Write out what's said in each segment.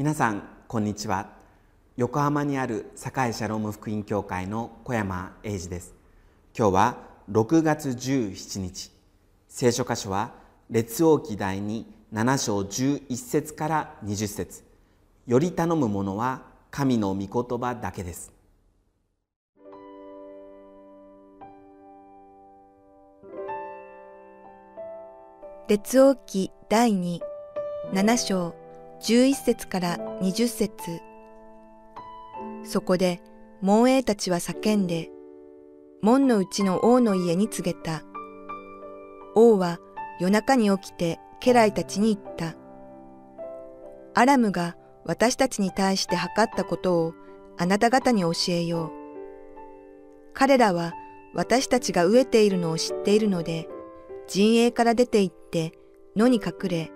皆さんこんにちは。横浜にある堺シャローム福音教会の小山英二です。今日は6月17日。聖書箇所は列王記第に7章11節から20節。より頼むものは神の御言葉だけです。列王記第2 7章11節から20節。そこで門営たちは叫んで門のうちの王の家に告げた。王は夜中に起きて家来たちに言った。アラムが私たちに対して測ったことをあなた方に教えよう。彼らは私たちが飢えているのを知っているので陣営から出て行って野に隠れ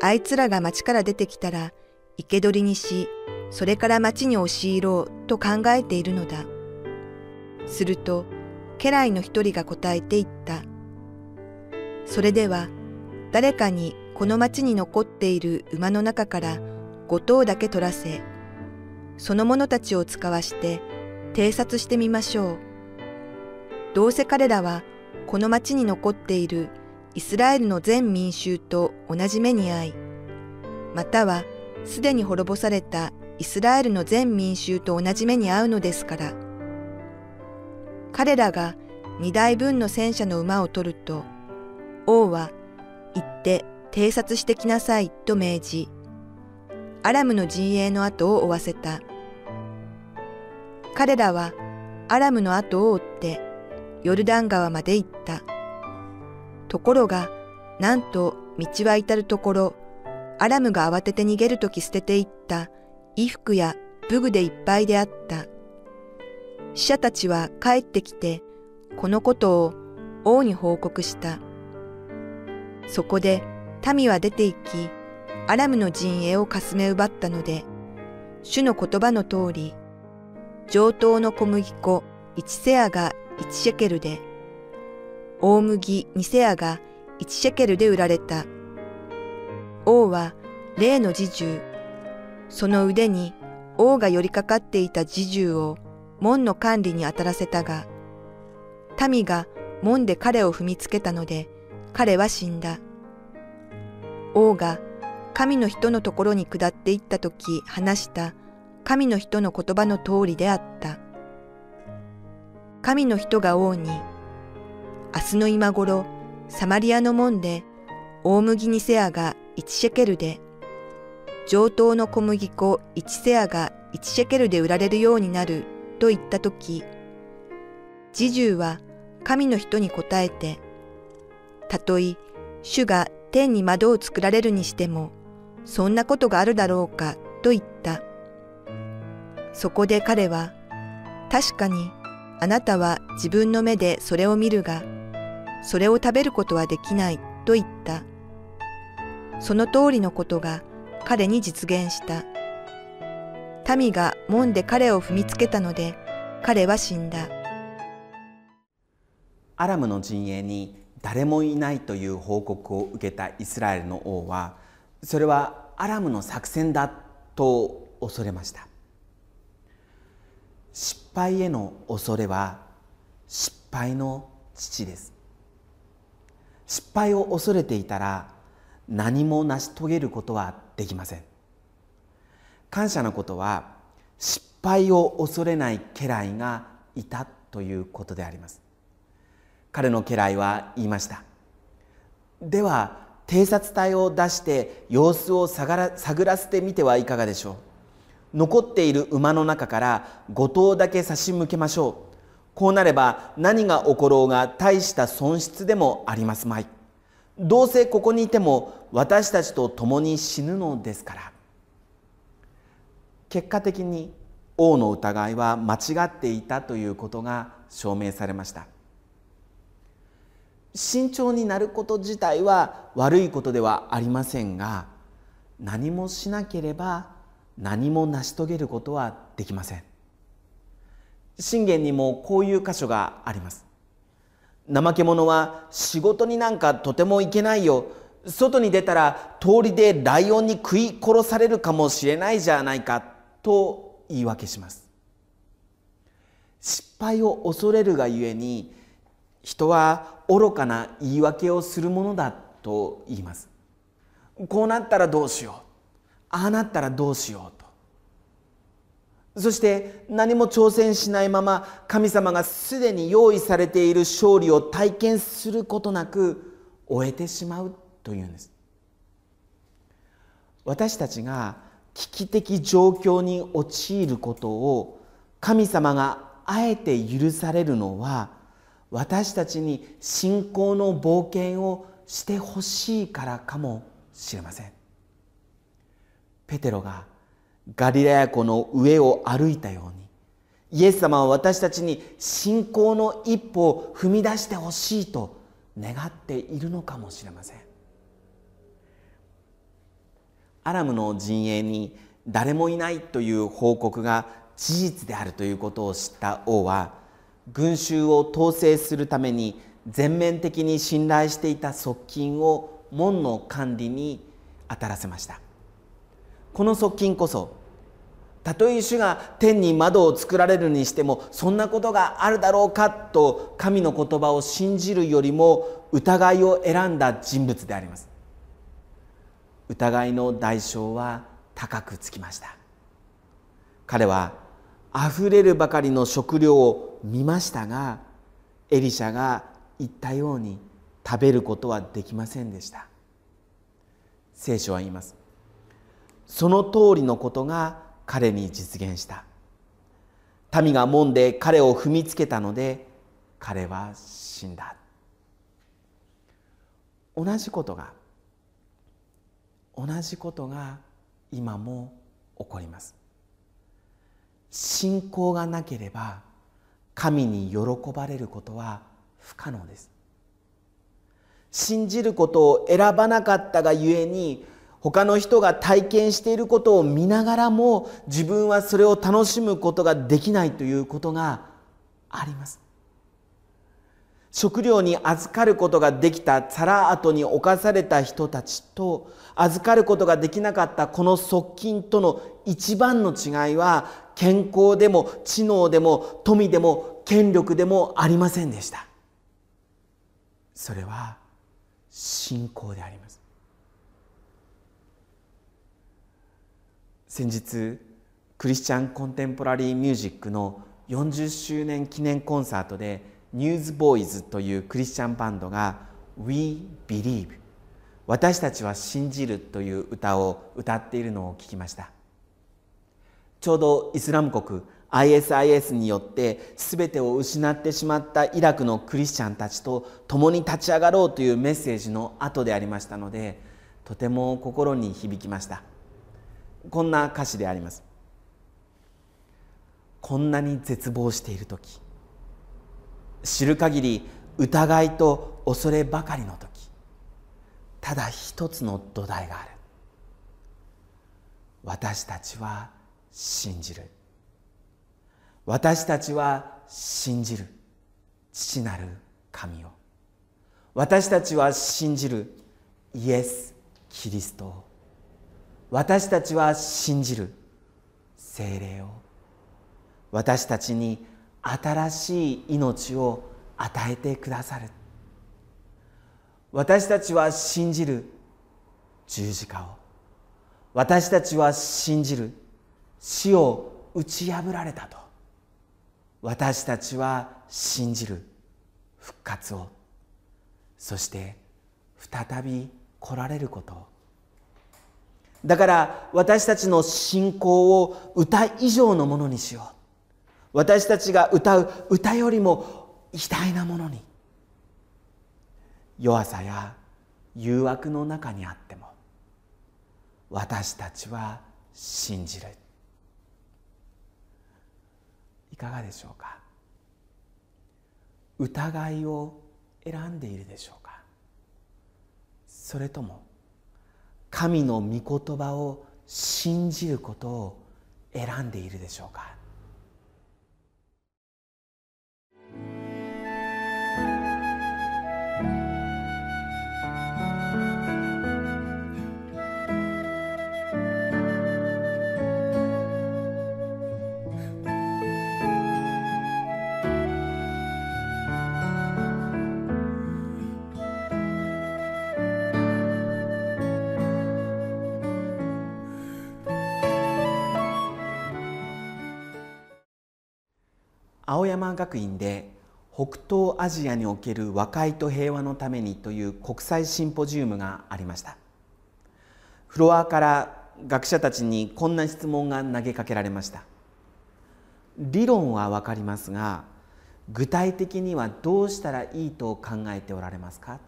あいつらが町から出てきたら生け捕りにし、それから町に押し入ろうと考えているのだ。すると、家来の一人が答えて言った。それでは、誰かにこの町に残っている馬の中から五頭だけ取らせ、その者たちを使わして偵察してみましょう。どうせ彼らはこの町に残っているイスラエルの全民衆と同じ目に遭い、またはすでに滅ぼされたイスラエルの全民衆と同じ目に遭うのですから。彼らが二台分の戦車の馬を取ると、王は行って偵察してきなさいと命じ、アラムの陣営の後を追わせた。彼らはアラムの後を追ってヨルダン川まで行った。ところが、なんと道は至るところ、アラムが慌てて逃げるとき捨てていった衣服や武具でいっぱいであった。死者たちは帰ってきて、このことを王に報告した。そこで民は出て行き、アラムの陣営をかすめ奪ったので、主の言葉の通り、上等の小麦粉1セアが1シェケルで、大麦2セアが1シェケルで売られた。王は例の侍従、その腕に王が寄りかかっていた侍従を門の管理に当たらせたが、民が門で彼を踏みつけたので、彼は死んだ。王が神の人のところに下っていったとき話した神の人の言葉の通りであった。神の人が王に、明日の今頃、サマリアの門で、大麦2セアが1シェケルで、上等の小麦粉1セアが1シェケルで売られるようになると言ったとき、侍従は神の人に答えて、たとえ主が天に窓を作られるにしても、そんなことがあるだろうかと言った。そこで彼は、確かにあなたは自分の目でそれを見るが、それを食べることはできないと言った。その通りのことが彼に実現した。民が門で彼を踏みつけたので、彼は死んだ。アラムの陣営に誰もいないという報告を受けたイスラエルの王はそれはアラムの作戦だと恐れました失敗への恐れは失敗の父です失敗を恐れていたら何も成し遂げることはできません。感謝なことは失敗を恐れない家来がいたということであります。彼の家来は言いました。では偵察隊を出して様子を探ら探らせてみてはいかがでしょう。残っている馬の中から5頭だけ差し向けましょう。こうなれば何が起ころうが大した損失でもありますまい。どうせここにいても私たちと共に死ぬのですから。結果的に王の疑いは間違っていたということが証明されました。慎重になること自体は悪いことではありませんが何もしなければ何も成し遂げることはできません。信玄にもこういう箇所があります。怠け者は仕事になんかとてもいけないよ。外に出たら通りでライオンに食い殺されるかもしれないじゃないか。と言い訳します。失敗を恐れるがゆえに人は愚かな言い訳をするものだと言います。こうなったらどうしよう。ああなったらどうしようと。そして何も挑戦しないまま神様がすでに用意されている勝利を体験することなく終えてしまうというんです。私たちが危機的状況に陥ることを神様があえて許されるのは私たちに信仰の冒険をしてほしいからかもしれません。ペテロがガリラヤ湖の上を歩いたようにイエス様は私たちに信仰の一歩を踏み出してほしいと願っているのかもしれません。アラムの陣営に誰もいないという報告が事実であるということを知った王は群衆を統制するために全面的に信頼していた側近を門の管理に当たらせました。この側近こそたとえ主が天に窓を作られるにしてもそんなことがあるだろうかと神の言葉を信じるよりも疑いを選んだ人物であります。疑いの代償は高くつきました。彼はあふれるばかりの食料を見ましたがエリシャが言ったように食べることはできませんでした。聖書は言います。その通りのことが彼に実現した。民が門で彼を踏みつけたので彼は死んだ。同じことが同じことが今も起こります。信仰がなければ神に喜ばれることは不可能です。信じることを選ばなかったがゆえに他の人が体験していることを見ながらも自分はそれを楽しむことができないということがあります。食料に預かることができたサラートに侵された人たちと預かることができなかったこの側近との一番の違いは健康でも知能でも富でも権力でもありませんでした。それは信仰であります。先日クリスチャン・コンテンポラリー・ミュージックの40周年記念コンサートでニューズボーイズというクリスチャンバンドが We Believe 私たちは信じるという歌を歌っているのを聞きました。ちょうどイスラム国 ISIS によって全てを失ってしまったイラクのクリスチャンたちと共に立ち上がろうというメッセージの後でありましたのでとても心に響きました。こんな歌詞であります。こんなに絶望している時知る限り疑いと恐ればかりの時ただ一つの土台がある。私たちは信じる。私たちは信じる。父なる神を。私たちは信じる。イエス・キリストを。私たちは信じる。精霊を。私たちに新しい命を与えてくださる。私たちは信じる。十字架を。私たちは信じる。死を打ち破られたと。私たちは信じる。復活を。そして再び来られることを。だから私たちの信仰を歌以上のものにしよう。私たちが歌う歌よりも偉大なものに。弱さや誘惑の中にあっても私たちは信じる。いかがでしょうか？疑いを選んでいるでしょうか？それとも神の御言葉を信じることを選んでいるでしょうか？青山学院で北東アジアにおける和解と平和のためにという国際シンポジウムがありました。フロアから学者たちにこんな質問が投げかけられました。理論は分かりますが具体的にはどうしたらいいと考えておられますか？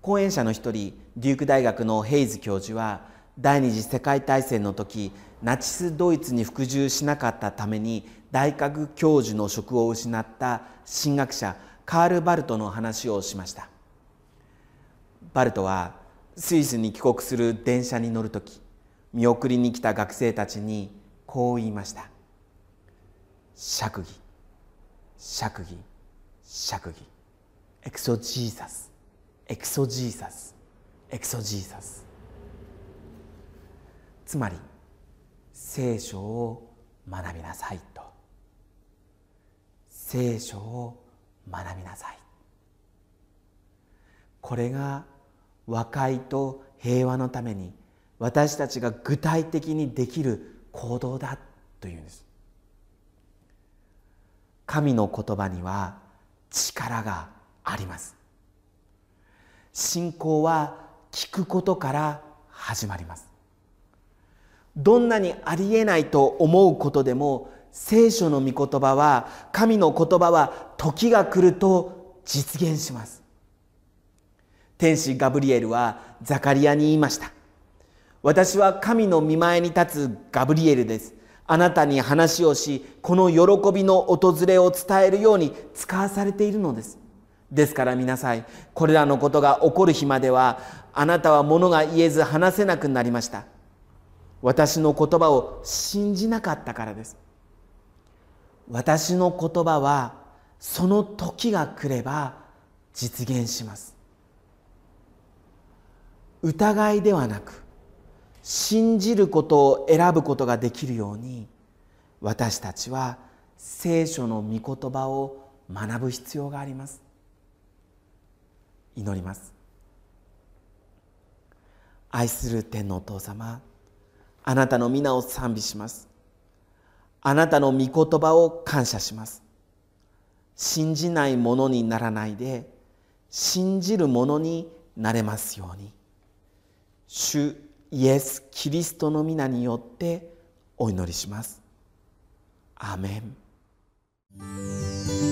講演者の一人デューク大学のヘイズ教授は第二次世界大戦の時ナチスドイツに服従しなかったために大学教授の職を失った神学者カール・バルトの話をしました。バルトはスイスに帰国する電車に乗る時見送りに来た学生たちにこう言いました。釈義。釈義。釈義。エクソジーサスエクソジーサスエクソジーサスつまり聖書を学びなさいと。聖書を学びなさい。これが和解と平和のために私たちが具体的にできる行動だというんです。神の言葉には力があります。信仰は聞くことから始まります。どんなにありえないと思うことでも聖書の御言葉は神の言葉は時が来ると実現します。天使ガブリエルはザカリアに言いました。私は神の見前に立つガブリエルです。あなたに話をしこの喜びの訪れを伝えるように使わされているのです。ですから皆さんこれらのことが起こる日まではあなたは物が言えず話せなくなりました。私の言葉を信じなかったからです。私の言葉はその時が来れば実現します。疑いではなく信じることを選ぶことができるように私たちは聖書の御言葉を学ぶ必要があります。祈ります。愛する天のお父様あなたの皆を賛美します。あなたの御言葉を感謝します。信じないものにならないで信じるものになれますように。主イエス・キリストの皆によってお祈りします。アメン。